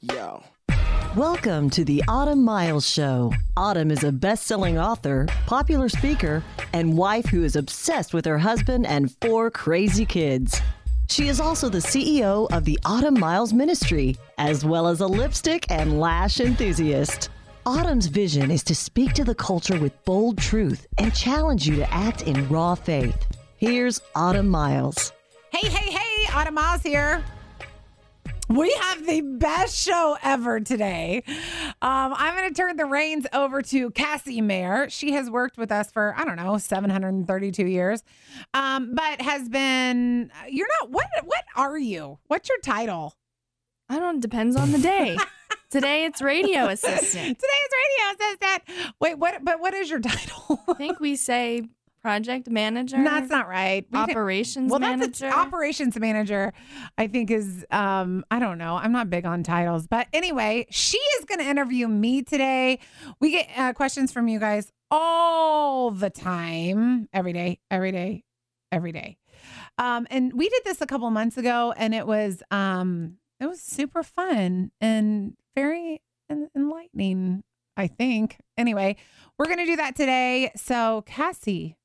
Yo. Welcome to the Autumn Miles Show. Autumn is a best selling author, popular speaker, and wife who is obsessed with her husband and four crazy kids. She is also the CEO of the Autumn Miles Ministry, as well as a lipstick and lash enthusiast. Autumn's vision is to speak to the culture with bold truth and challenge you to act in raw faith. Here's Autumn Miles. Hey, hey, hey, Autumn Miles here. We have the best show ever today. Um, I'm going to turn the reins over to Kassy Mayer. She has worked with us for, I don't know, 732 years, um, but has been, you're not, what, what are you? What's your title? I don't, depends on the day. Today it's radio assistant. Today it's radio assistant. Wait, what, but what is your title? I think we say project manager. That's not right. We operations well, manager. that's a, operations manager. I think is um I don't know. I'm not big on titles, but anyway, she is going to interview me today. We get uh, questions from you guys all the time, every day, every day, every day. Um, and we did this a couple months ago, and it was um it was super fun and very enlightening. I think. Anyway, we're going to do that today. So, Kassy,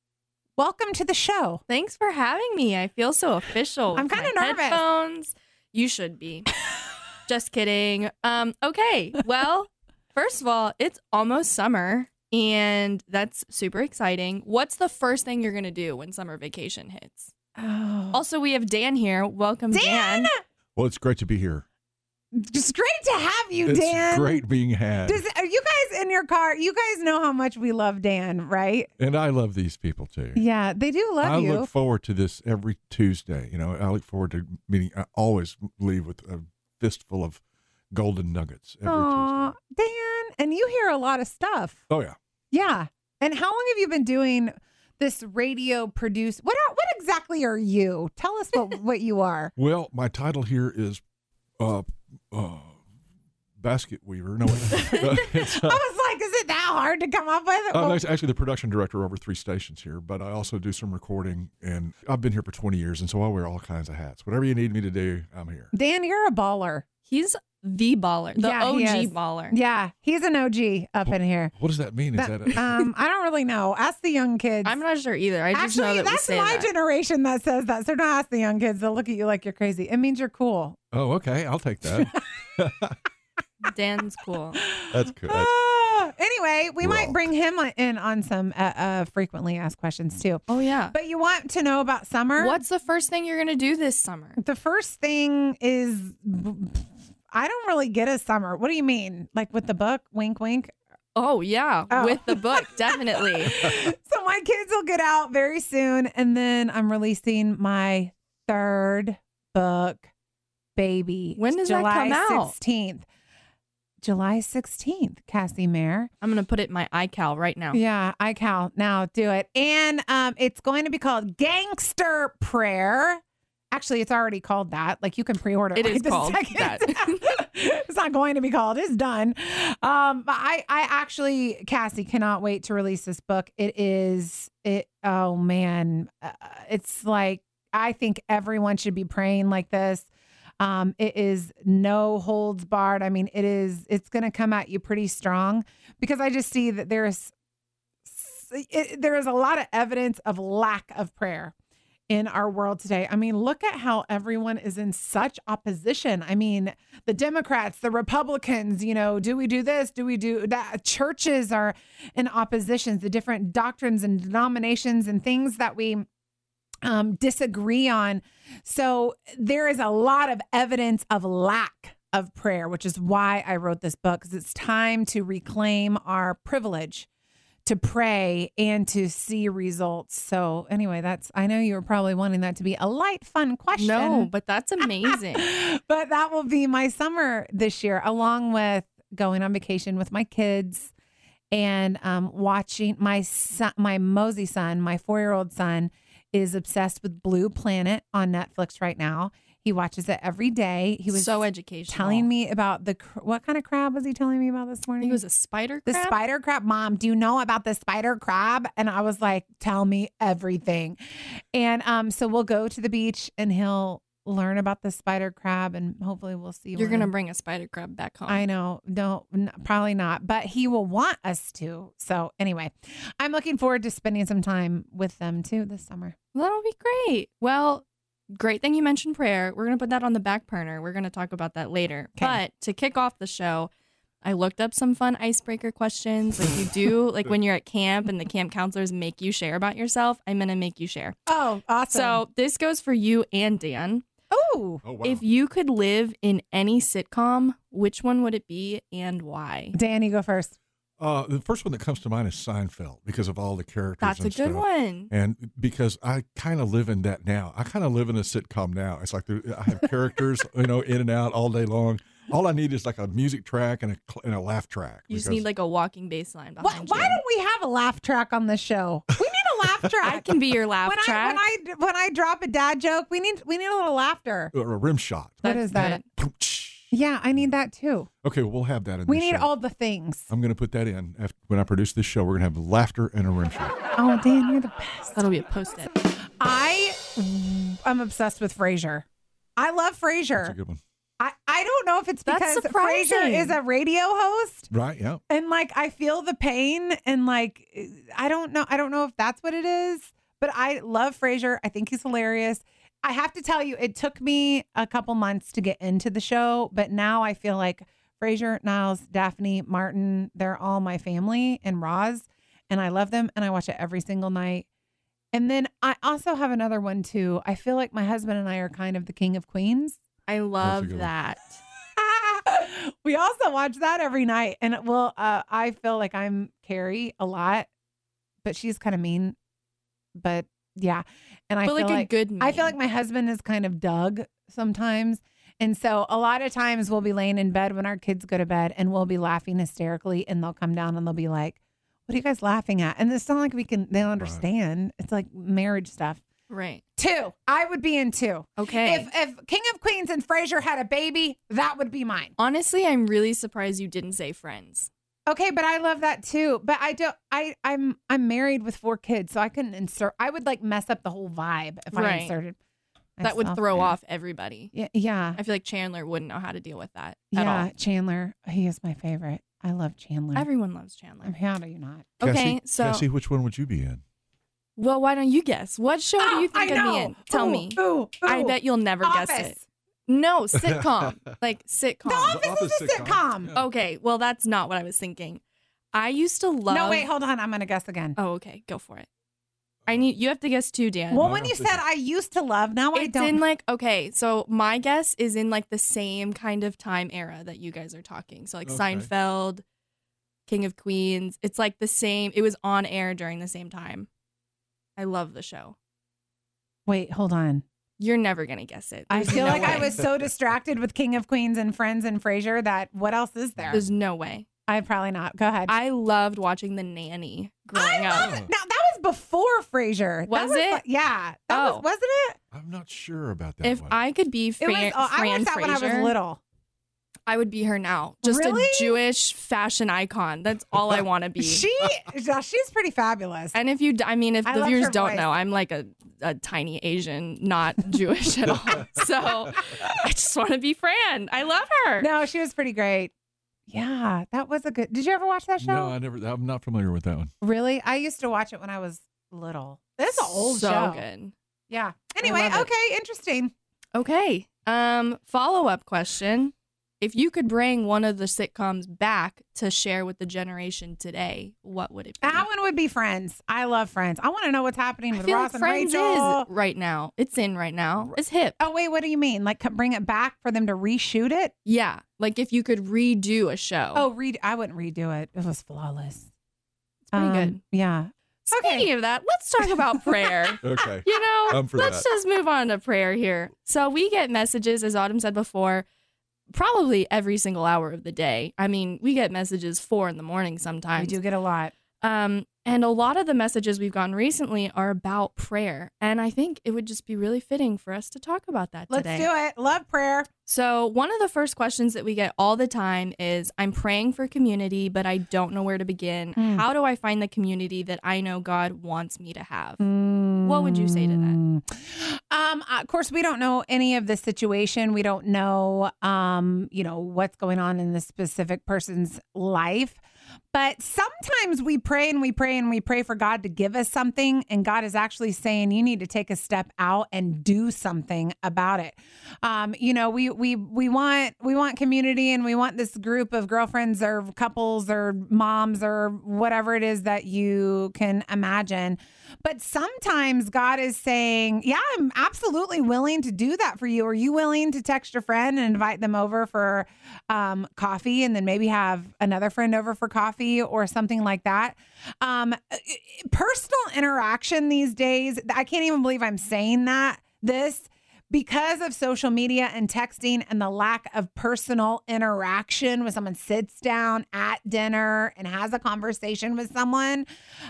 welcome to the show. Thanks for having me. I feel so official. I'm kinda nervous. Headphones. You should be. Just kidding. Um, okay. Well, first of all, it's almost summer and that's super exciting. What's the first thing you're gonna do when summer vacation hits? Oh. Also, we have Dan here. Welcome, Dan! Dan. Well, it's great to be here. It's great to have you, it's Dan. great being had. Does, are you guys in your car? You guys know how much we love Dan, right? and I love these people too. Yeah, they do love I you. I look forward to this every Tuesday. You know, I look forward to meeting. I always leave with a fistful of golden nuggets every Aw, Tuesday. Dan, and you hear a lot of stuff. Oh yeah. Yeah. And how long have you been doing this radio produce? What are, what exactly are you? Tell us what what you are. Well, my title here is uh, uh, basket weaver. No, it's, I was like, is it that hard to come up with? I'm Well, actually- actually the production director over three stations here, but I also do some recording, and I've been here for 20 years, and so I wear all kinds of hats. Whatever you need me to do, I'm here. Dan, you're a baller. He's the baller, the Yeah, OG baller. Yeah, he's an OG up in here. What does that mean? Is That- that a, um, I don't really know. Ask the young kids. I'm not sure either. I just know Actually, that we that's say my that. generation that says that. So don't ask the young kids. They'll look at you like you're crazy. It means you're cool. oh, okay, I'll take that. Dan's cool. That's cool. That's, Ah, anyway, we might bring him in on some uh, uh, frequently asked questions too. Oh yeah. But you want to know about summer? What's the first thing you're gonna do this summer? the first thing is? I don't really get a summer. What do you mean? Like with the book? Wink, wink. Oh yeah, Oh. with the book, definitely. so my kids will get out very soon, and then I'm releasing my third book, baby. When does that July come out? 16th. July 16th, Kassy Mayer. I'm gonna put it in my iCal right now. Yeah, I count. Now do it. And um, it's going to be called Gangster Prayer. Actually, it's already called that. Like you can pre-order. It right is called second. that. it's not going to be called. It's done. Um, but I, I actually, Cassie, cannot wait to release this book. It is it. Oh man, uh, it's like I think everyone should be praying like this. Um, it is no holds barred. I mean, it is. It's going to come at you pretty strong because I just see that there's it, there is a lot of evidence of lack of prayer in our world today. I mean, look at how everyone is in such opposition. I mean, the Democrats, the Republicans, you know, do we do this? Do we do that? Churches are in oppositions, the different doctrines and denominations and things that we um, disagree on. So there is a lot of evidence of lack of prayer, which is why I wrote this book, because it's time to reclaim our privilege to pray and to see results. So anyway, that's I know you were probably wanting that to be a light, fun question. No, but that's amazing. but that will be my summer this year, along with going on vacation with my kids and um, watching my son, my Mosey son, my four year old son, is obsessed with Blue Planet on Netflix right now. He watches it every day. He was so educational. telling me about the what kind of crab was he telling me about this morning? He was a spider crab. the spider crab. Mom, do you know about the spider crab? And I was like, tell me everything. And um, so we'll go to the beach and he'll learn about the spider crab, and hopefully we'll see. You're gonna bring a spider crab back home. I know. No, n- probably not. But he will want us to. So anyway, I'm looking forward to spending some time with them too this summer. That'll be great. Well, great thing you mentioned prayer. We're going to put that on the back burner. We're going to talk about that later. 'Kay. But to kick off the show, I looked up some fun icebreaker questions like you do, like when you're at camp and the camp counselors make you share about yourself. I'm going to make you share. Oh, awesome. So this goes for you and Dan. oh, Oh wow. If you could live in any sitcom, which one would it be and why? Dan, you go first. Uh, the first one that comes to mind is Seinfeld because of all the characters. That's a good stuff. one. And because I kind of live in that now, I kind of live in a sitcom now. It's like there, I have characters, you know, in and out all day long. All I need is like a music track and a and a laugh track. You just need like a walking baseline Why, why don't we have a laugh track on the show? We need a laugh track. I can be your laugh when track. I when I when I drop a dad joke, we need we need a little laughter. or a rim shot. What That's is that? good. Yeah, I need that too. Okay, we'll have that in. We this need show. all the things. I'm going to put that in after, when I produce this show. We're going to have laughter and a rim shot. Oh, Dan, you're the best. That'll be a post it. I mm, I'm obsessed with Frasier. I love Frasier. That's a Frasier. good one, I, I don't know if it's because. Frasier is a radio host right? Yeah. and like I feel the pain and like I don't know I don't know if that's what it is, but I love Frasier. I think he's hilarious. I have to tell you, it took me a couple months to get into the show, but now I feel like Frasier, Niles, Daphne, Martin, they're all my family and Roz, and I love them and I watch it every single night. And then I also have another one too. I feel like my husband and I are kind of the king of queens. I love that. we also watch that every night. And it will uh I feel like I'm Carrie a lot, but she's kind of mean. But yeah. And I but feel like, like, a good I feel like my husband is kind of Doug sometimes. And so a lot of times we'll be laying in bed when our kids go to bed and we'll be laughing hysterically and they'll come down and they'll be like, What are you guys laughing at? And it's not like we can they don't understand. It's like marriage stuff. right. Two. I would be in two. Okay. If if King of Queens and Frasier had a baby, that would be mine. Honestly, I'm really surprised you didn't say friends. Okay, but I love that too. But I don't. I I'm I'm married with four kids, so I couldn't insert. I would like mess up the whole vibe if I Right. inserted. That would myself throw there. off everybody. Yeah, yeah, I feel like Chandler wouldn't know how to deal with that at yeah. all. Chandler, he is my favorite. I love Chandler. Everyone loves Chandler. How do you not? Okay, Kassy, so Kassy, which one would you be in? well, why don't you guess? What show do ah, you Oh, think I I'd be in? Tell Ooh, me. Ooh, I bet you'll never guess it. Office. No, sitcom. like sitcom. The Office, Office is a sitcom. sitcom. Yeah. Okay, well that's not what I was thinking. I used to love No, wait, hold on. I'm gonna guess again. Oh, okay, go for it. I need you have to guess too, Dan. well, when you said I used to love, now I it's don't. in like okay, so my guess is in like the same kind of time era that you guys are talking. So like Okay. Seinfeld, King of Queens. It's like the same. It was on air during the same time. I love the show. wait, hold on. You're never gonna guess it. I feel no like I was so distracted with King of Queens and Friends and Frasier that what else is there? There's no way. I probably not. Go ahead. I loved watching The Nanny growing I up. love it. Now that was before Frasier. That Was it? like- yeah. That Oh. was wasn't it? I'm not sure about that If one. I could be It Fran, was. Oh, I Fran watched that when I was little. I would be her now. Just Really? a Jewish fashion icon. That's all I want to be. She, yeah, she's pretty fabulous. And if you, d- I mean, if I the viewers don't voice. know, I'm like a, a tiny Asian, not Jewish at all. So I just want to be Fran. I love her. no, she was pretty great. Yeah, that was a good. Did you ever watch that show? no, I never. I'm not familiar with that one. really? I used to watch it when I was little. This is an old so show. good. Yeah. Anyway, love it. okay, interesting. Okay. Um, follow up question. If you could bring one of the sitcoms back to share with the generation today, what would it be? That one would be Friends. I love Friends. I want to know what's happening I with feel Ross like and Friends Rachel. is right now. It's in right now. It's hip. Oh wait, what do you mean? Like bring it back for them to reshoot it? Yeah. Like if you could redo a show. Oh, read. I wouldn't redo it. It was flawless. it's pretty Um, good. Yeah. Speaking okay. of that, let's talk about prayer. Okay. You know, I'm for let's that. just move on to prayer here. So we get messages, as Autumn said before, probably every single hour of the day. I mean, we get messages four in the morning sometimes. We do get a lot. Um, and a lot of the messages we've gotten recently are about prayer. And I think it would just be really fitting for us to talk about that Let's today. do it. Love prayer. So, one of the first questions that we get all the time is I'm praying for community, but I don't know where to begin. Mm. How do I find the community that I know God wants me to have? Mm. What would you say to that? Mm. Um, of course, we don't know any of the situation. We don't know, um, you know, what's going on in the specific person's life. But sometimes we pray and we pray and we pray for God to give us something, and God is actually saying you need to take a step out and do something about it. Um, you know, we we we want we want community and we want this group of girlfriends or couples or moms or whatever it is that you can imagine. But sometimes God is saying, Yeah, I'm absolutely willing to do that for you. Are you willing to text your friend and invite them over for um, coffee and then maybe have another friend over for coffee or something like that? Um, personal interaction these days, I can't even believe I'm saying that. This because of social media and texting and the lack of personal interaction when someone sits down at dinner and has a conversation with someone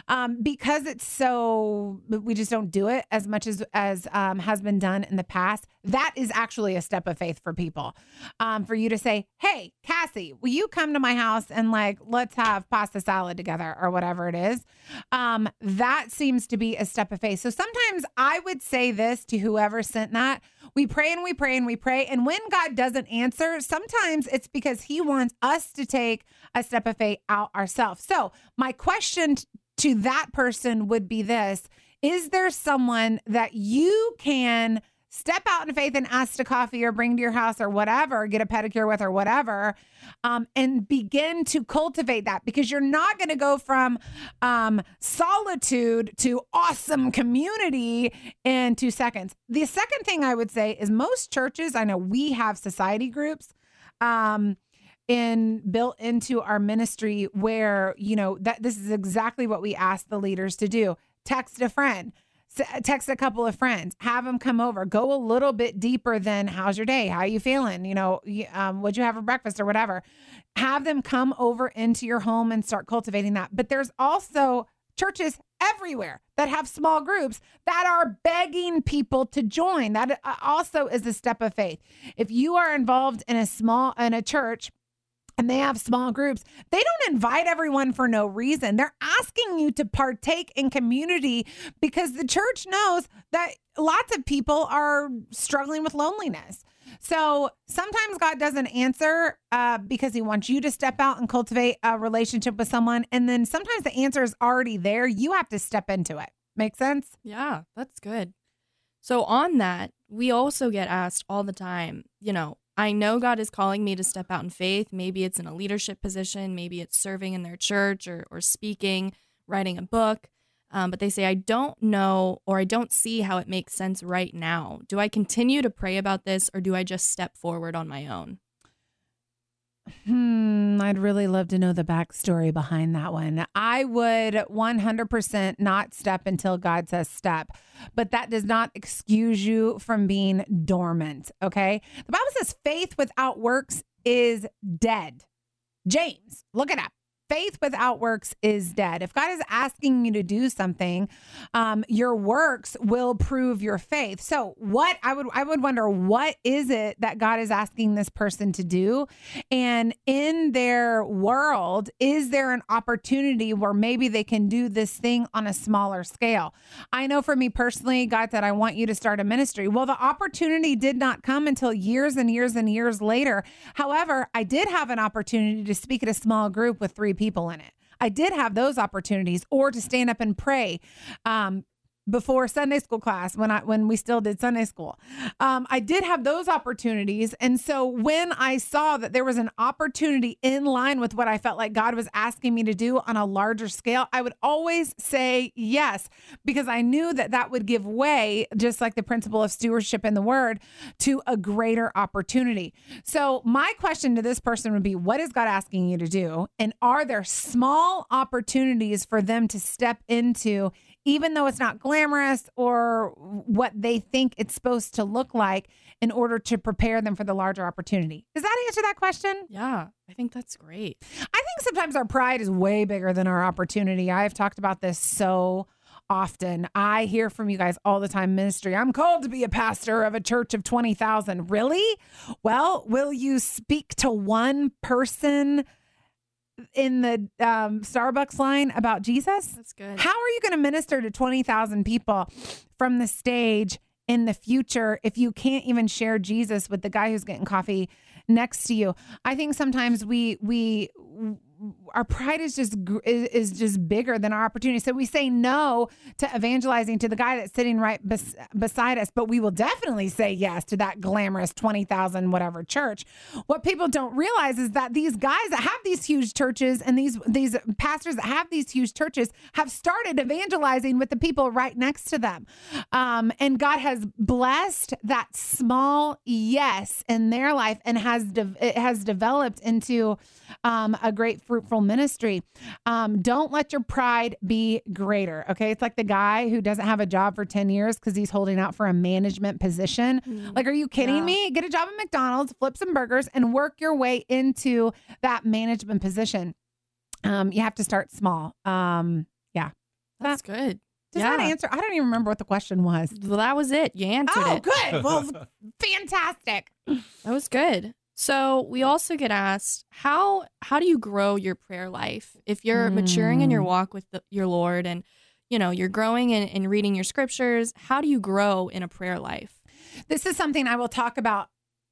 um, because it's so we just don't do it as much as as um, has been done in the past that is actually a step of faith for people um, for you to say hey Kassy will you come to my house and like let's have pasta salad together or whatever it is um, that seems to be a step of faith so sometimes i would say this to whoever sent that we pray and we pray and we pray. And when God doesn't answer, sometimes it's because He wants us to take a step of faith out ourselves. So, my question to that person would be this Is there someone that you can step out in faith and ask to coffee or bring to your house or whatever, get a pedicure with or whatever, um, and begin to cultivate that because you're not going to go from um, solitude to awesome community in two seconds. The second thing I would say is most churches, I know we have society groups. Um, in built into our ministry where you know that this is exactly what we ask the leaders to do text a friend text a couple of friends, have them come over, go a little bit deeper than how's your day? How are you feeling? You know, um, what'd you have for breakfast or whatever? Have them come over into your home and start cultivating that. But there's also churches everywhere that have small groups that are begging people to join. That uh, also is a step of faith. If you are involved in a small in a church and they have small groups. They don't invite everyone for no reason. They're asking you to partake in community because the church knows that lots of people are struggling with loneliness. So sometimes God doesn't answer uh, because He wants you to step out and cultivate a relationship with someone. And then sometimes the answer is already there. You have to step into it. Make sense? Yeah, that's good. So, on that, we also get asked all the time, you know, I know God is calling me to step out in faith. Maybe it's in a leadership position, maybe it's serving in their church or, or speaking, writing a book. Um, but they say, I don't know or I don't see how it makes sense right now. Do I continue to pray about this or do I just step forward on my own? Hmm, Mm, I'd really love to know the backstory behind that one. I would 100% not step until God says step, but that does not excuse you from being dormant. Okay. The Bible says faith without works is dead. James, look it up faith without works is dead. If God is asking you to do something, um, your works will prove your faith. So, what I would I would wonder what is it that God is asking this person to do, and in their world, is there an opportunity where maybe they can do this thing on a smaller scale? I know for me personally, God said, "I want you to start a ministry." Well, the opportunity did not come until years and years and years later. However, I did have an opportunity to speak at a small group with three people people in it. I did have those opportunities or to stand up and pray. Um, before Sunday school class when I when we still did Sunday school. Um, I did have those opportunities, and so when I saw that there was an opportunity in line with what I felt like God was asking me to do on a larger scale, I would always say yes because I knew that that would give way, just like the principle of stewardship in the Word, to a greater opportunity. So my question to this person would be, what is God asking you to do, and are there small opportunities for them to step into? Even though it's not glamorous or what they think it's supposed to look like in order to prepare them for the larger opportunity. Does that answer that question? Yeah, I think that's great. I think sometimes our pride is way bigger than our opportunity. I've talked about this so often. I hear from you guys all the time ministry. I'm called to be a pastor of a church of 20,000. Really? Well, will you speak to one person in the um, Starbucks line about Jesus? That's good. How are you going to minister to 20,000 people from the stage in the future if you can't even share Jesus with the guy who's getting coffee next to you? I think sometimes we we our pride is just is, is just bigger than our opportunity. So we say no to evangelizing to the guy that's sitting right bes- beside us, but we will definitely say yes to that glamorous 20,000 whatever church. What people don't realize is that these guys that have these huge churches and these these pastors that have these huge churches have started evangelizing with the people right next to them. Um, and God has blessed that small yes in their life and has de- it has developed into um, a great fruitful ministry. Um, don't let your pride be greater. Okay. It's like the guy who doesn't have a job for 10 years because he's holding out for a management position. Like, are you kidding Yeah. me? Get a job at McDonald's, flip some burgers, and work your way into that management position. Um, you have to start small. Um, yeah. That's good. Does yeah. that answer? I don't even remember what the question was. Well, that was it. You answered Oh, it. Oh, good. Well, fantastic. That was good. So we also get asked how how do you grow your prayer life if you're maturing in your Mm. walk with the, your Lord and you know you're growing in, in reading your scriptures. How do you grow in a prayer life? This is something I will talk about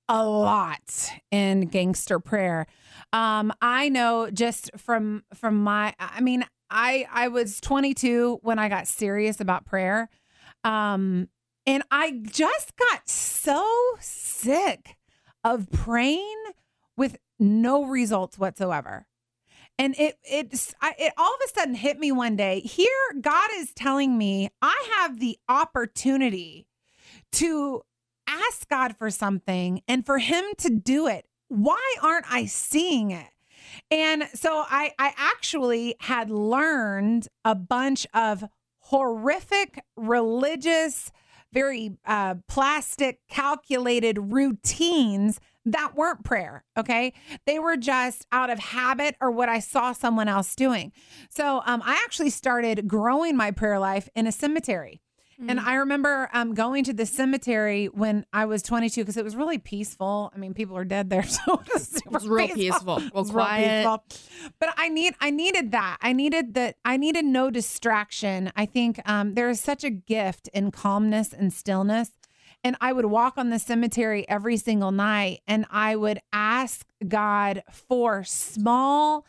a lot in gangster prayer. Um, I know just from from my I mean, I I was 22 when I got serious about prayer. Um, and I just got so sick of praying with no results whatsoever. And it it's I, it all of a sudden hit me one day. Here God is telling me I have the opportunity to ask God for something and for him to do it. Why aren't I seeing it? And so I I actually had learned a bunch of horrific religious very uh, plastic calculated routines that weren't prayer okay? They were just out of habit or what i saw someone else doing. So um, i actually started growing my prayer life in a cemetery and Mm. I remember um, going to the cemetery when I was 22 because it was really peaceful. I mean, people are dead there, so it was, super was real peaceful, real It was quiet. But I need, I needed that. I needed that. I needed no distraction. I think um, there is such a gift in calmness and stillness. And I would walk on the cemetery every single night, and I would ask God for small,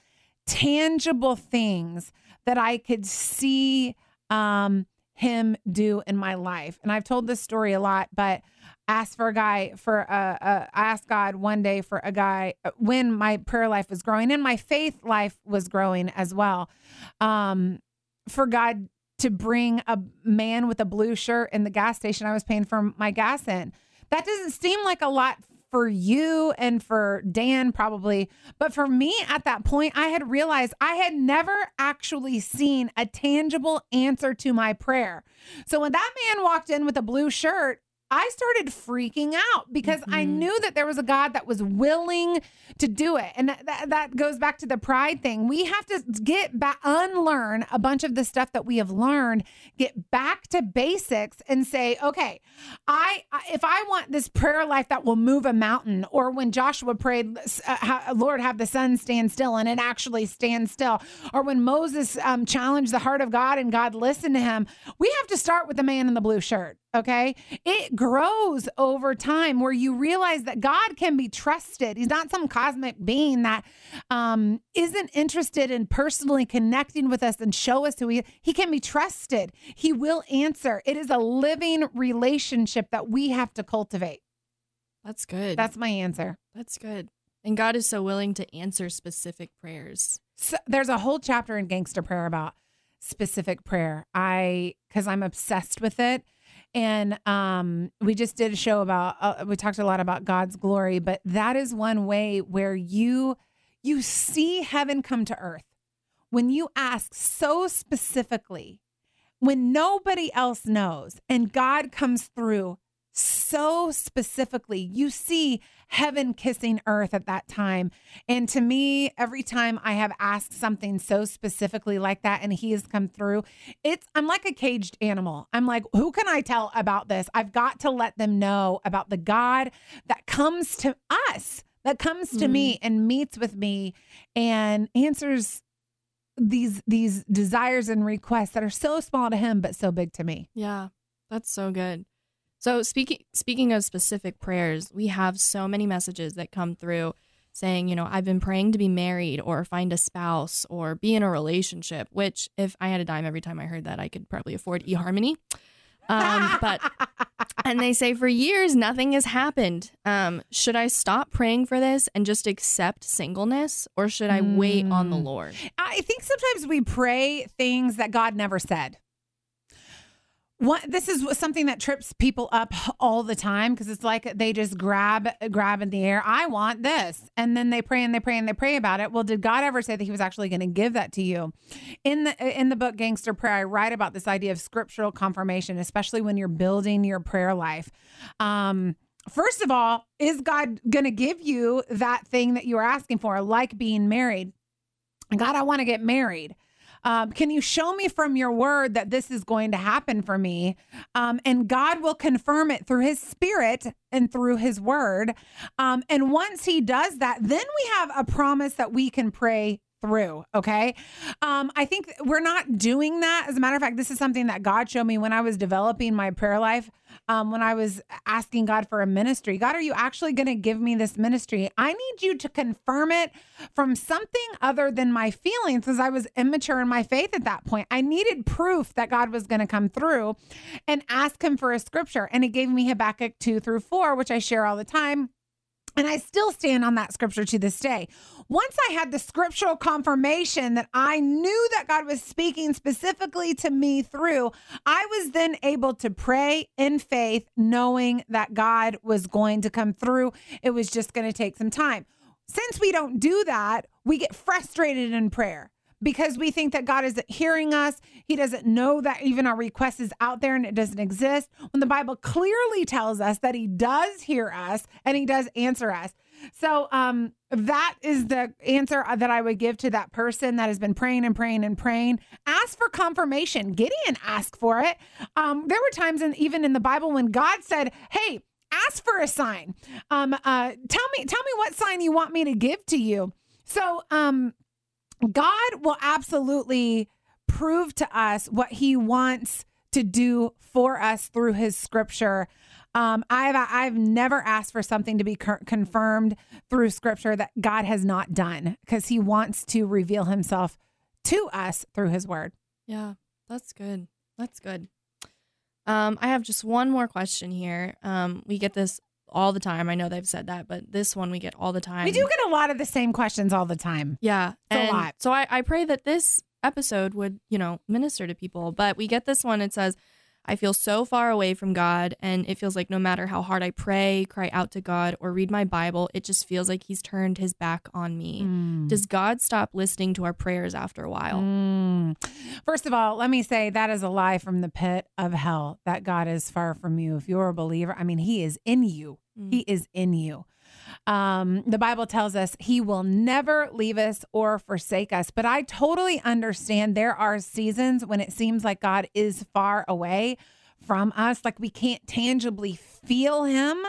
tangible things that I could see. Um, him do in my life. And I've told this story a lot, but asked for a guy for a, I asked God one day for a guy uh, when my prayer life was growing and my faith life was growing as well. Um, for God to bring a man with a blue shirt in the gas station I was paying for my gas in. That doesn't seem like a lot for you and for Dan probably, but for me at that point I had realized I had never actually seen a tangible answer to my prayer. So when that man walked in with a blue shirt, I started freaking out because I Mhm. knew that there was a God that was willing to do it. And that, that, that goes back to the pride thing. We have to get back, unlearn a bunch of the stuff that we have learned, get back to basics and say, okay, I, I- if I want this prayer life that will move a mountain, or when Joshua prayed, uh, Lord, have the sun stand still, and it actually stands still, or when Moses um, challenged the heart of God and God listened to him, we have to start with the man in the blue shirt. Okay. It grows over time where you realize that God can be trusted. He's not some cosmic being that um, isn't interested in personally connecting with us and show us who he is. He can be trusted. He will answer. It is a living relationship that we have to cultivate. That's good. That's my answer. That's good. And God is so willing to answer specific prayers. So there's a whole chapter in Gangster Prayer about specific prayer. I because I'm obsessed with it. And um, we just did a show about. Uh, we talked a lot about God's glory, but that is one way where you you see heaven come to earth when you ask so specifically, when nobody else knows, and God comes through so specifically. You see heaven kissing earth at that time. And to me, every time I have asked something so specifically like that and he has come through, it's I'm like a caged animal. I'm like, who can I tell about this? I've got to let them know about the God that comes to us. that comes to me mm. and meets with me and answers these these desires and requests that are so small to him but so big to me. Yeah, that's so good. So speaking speaking of specific prayers, we have so many messages that come through saying, you know, I've been praying to be married or find a spouse or be in a relationship, which if I had a dime every time I heard that, I could probably afford eHarmony. Um, but and they say for years nothing has happened. Um, should I stop praying for this and just accept singleness, or should I wait on the Lord? I think sometimes we pray things that God never said. What this is something that trips people up all the time because it's like they just grab grab in the air. I want this, and then they pray and they pray and they pray about it. Well, did God ever say that He was actually going to give that to you? In the in the book Gangster Prayer, I write about this idea of scriptural confirmation, especially when you're building your prayer life. Um, first of all, is God going to give you that thing that you are asking for, like being married? God, I want to get married. Um, can you show me from your word that this is going to happen for me? Um, and God will confirm it through his spirit and through his word. Um, and once he does that, then we have a promise that we can pray through. Okay. Um, I think we're not doing that. As a matter of fact, this is something that God showed me when I was developing my prayer life. Um, when I was asking God for a ministry, God, are you actually going to give me this ministry? I need you to confirm it from something other than my feelings, because I was immature in my faith at that point. I needed proof that God was going to come through and ask Him for a scripture. And He gave me Habakkuk 2 through 4, which I share all the time. And I still stand on that scripture to this day. Once I had the scriptural confirmation that I knew that God was speaking specifically to me through, I was then able to pray in faith, knowing that God was going to come through. It was just going to take some time. Since we don't do that, we get frustrated in prayer because we think that God isn't hearing us. He doesn't know that even our request is out there and it doesn't exist. When the Bible clearly tells us that He does hear us and He does answer us. So um, that is the answer that I would give to that person that has been praying and praying and praying. Ask for confirmation. Gideon asked for it. Um, there were times, in, even in the Bible, when God said, "Hey." Ask for a sign. Um, uh, tell me, tell me what sign you want me to give to you. So, um, God will absolutely prove to us what he wants to do for us through his scripture. Um, I've I've never asked for something to be confirmed through scripture that God has not done because he wants to reveal himself to us through his word. Yeah, that's good. That's good. Um, I have just one more question here. Um, we get this all the time. I know they've said that, but this one we get all the time. We do get a lot of the same questions all the time. Yeah. It's a lot. So I, I pray that this episode would, you know, minister to people. But we get this one. It says, I feel so far away from God, and it feels like no matter how hard I pray, cry out to God, or read my Bible, it just feels like He's turned His back on me. Mm. Does God stop listening to our prayers after a while? Mm. First of all, let me say that is a lie from the pit of hell that God is far from you. If you're a believer, I mean, He is in you. Mm. He is in you. Um, the Bible tells us he will never leave us or forsake us. But I totally understand there are seasons when it seems like God is far away from us like we can't tangibly feel him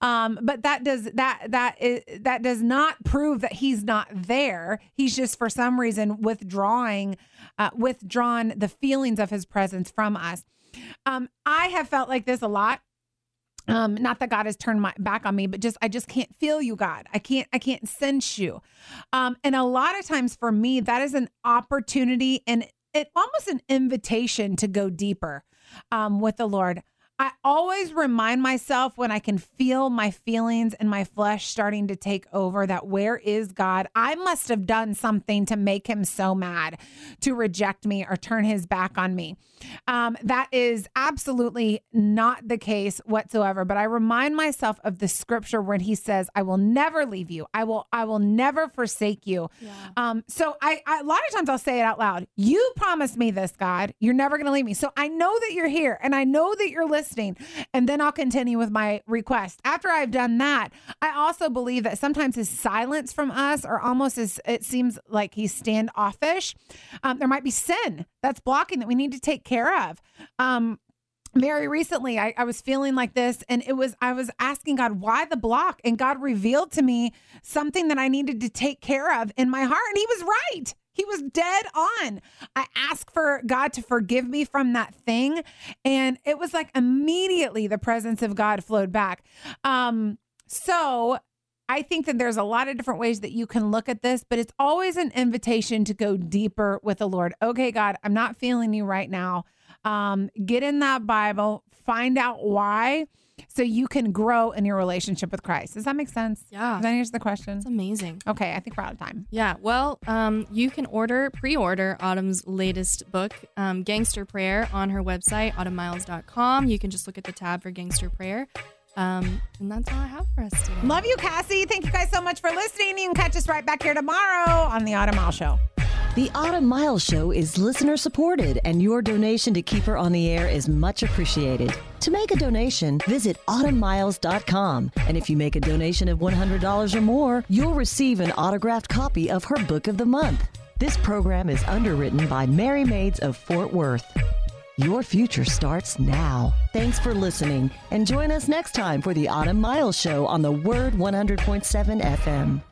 um but that does that that is that does not prove that he's not there he's just for some reason withdrawing uh, withdrawn the feelings of his presence from us um i have felt like this a lot um not that god has turned my back on me but just i just can't feel you god. I can't i can't sense you. Um and a lot of times for me that is an opportunity and it almost an invitation to go deeper um with the lord I always remind myself when I can feel my feelings and my flesh starting to take over that where is God? I must have done something to make him so mad to reject me or turn his back on me. Um, that is absolutely not the case whatsoever. But I remind myself of the scripture when he says, I will never leave you. I will, I will never forsake you. Yeah. Um, so I, I, a lot of times I'll say it out loud. You promised me this, God. You're never going to leave me. So I know that you're here and I know that you're listening listening. And then I'll continue with my request. After I've done that, I also believe that sometimes his silence from us or almost as it seems like he's standoffish. Um, there might be sin that's blocking that we need to take care of. Um, very recently I, I was feeling like this and it was i was asking god why the block and god revealed to me something that i needed to take care of in my heart and he was right he was dead on i asked for god to forgive me from that thing and it was like immediately the presence of god flowed back um so I think that there's a lot of different ways that you can look at this, but it's always an invitation to go deeper with the Lord. Okay, God, I'm not feeling you right now. Um, get in that Bible, find out why, so you can grow in your relationship with Christ. Does that make sense? Yeah. Does that answer the question? It's amazing. Okay, I think we're out of time. Yeah, well, um, you can order, pre order Autumn's latest book, um, Gangster Prayer, on her website, autumnmiles.com. You can just look at the tab for Gangster Prayer. Um, and that's all I have for us today. Love you, Kassy. Thank you guys so much for listening. You can catch us right back here tomorrow on the Autumn Mile Show. The Autumn Miles Show is listener supported, and your donation to keep her on the air is much appreciated. To make a donation, visit autumnmiles.com. And if you make a donation of $100 or more, you'll receive an autographed copy of her book of the month. This program is underwritten by Merry Maids of Fort Worth. Your future starts now. Thanks for listening, and join us next time for the Autumn Miles Show on the Word 100.7 FM.